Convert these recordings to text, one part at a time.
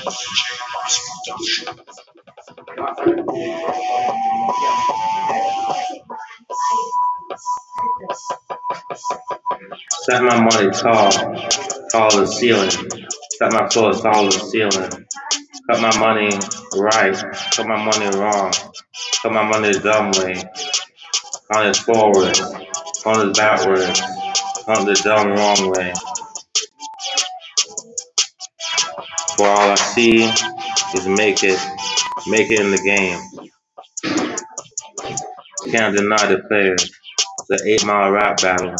Set my money tall, tall the ceiling. Set my floor tall the ceiling. Cut my money right, cut my money wrong. Cut my money the dumb way. On it forward, on it backward, on the dumb wrong way. For all I see is make it, make it in the game. Can't deny the players. An eight mile rap battle.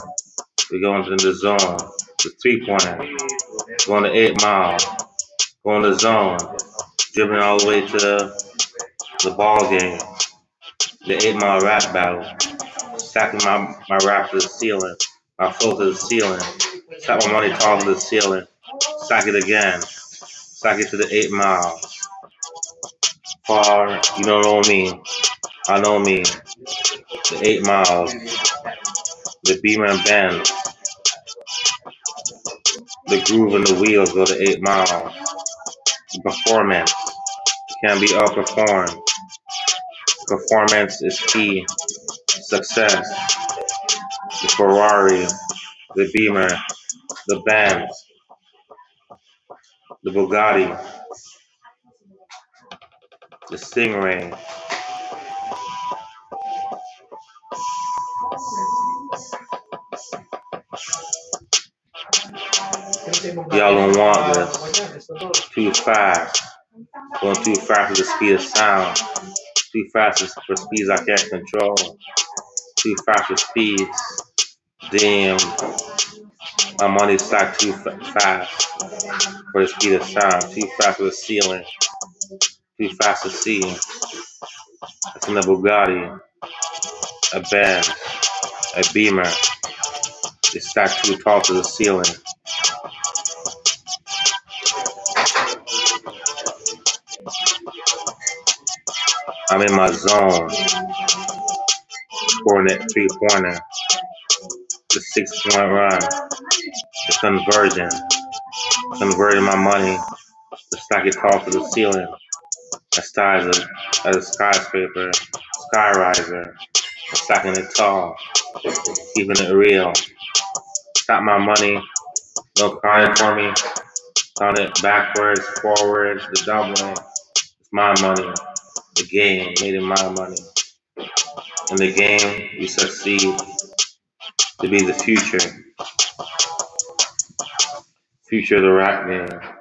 We're going to the zone. The three pointer. Going to eight mile. Going to zone. Dribbling all the way to the ball game. The eight mile rap battle. Stacking my, my rap to the ceiling. My flow to the ceiling. Stack my money tall to the ceiling. Stack it again. Stack it to the eight miles. Far, you don't know me. I know me. The eight miles. The beamer and bend. The groove and the wheels go to eight miles. Performance can be outperformed. Performance is key. Success. The Ferrari, the Beamer, the Benz, the Bugatti, the Stingray. Y'all don't want this. Too fast. Going too fast with the speed of sound. Too fast for speeds I can't control. Too fast for speeds. Damn, my money stacked too fast for the speed of sound. Too fast for the ceiling. Too fast to see. It's in the Bugatti, a Benz, a Beamer. It's stacked too tall to the ceiling. I'm in my zone, scoring that three pointer, the six point run, the conversion, converting my money, the stack it tall to the ceiling, high as a, as a skyscraper, skyriser, stacking it tall, keeping it real. Stack my money, don't for me, count it backwards, forwards, the doubling. It's my money. The game, made it my money. In the game, we succeed to be the future, future of the Rock game.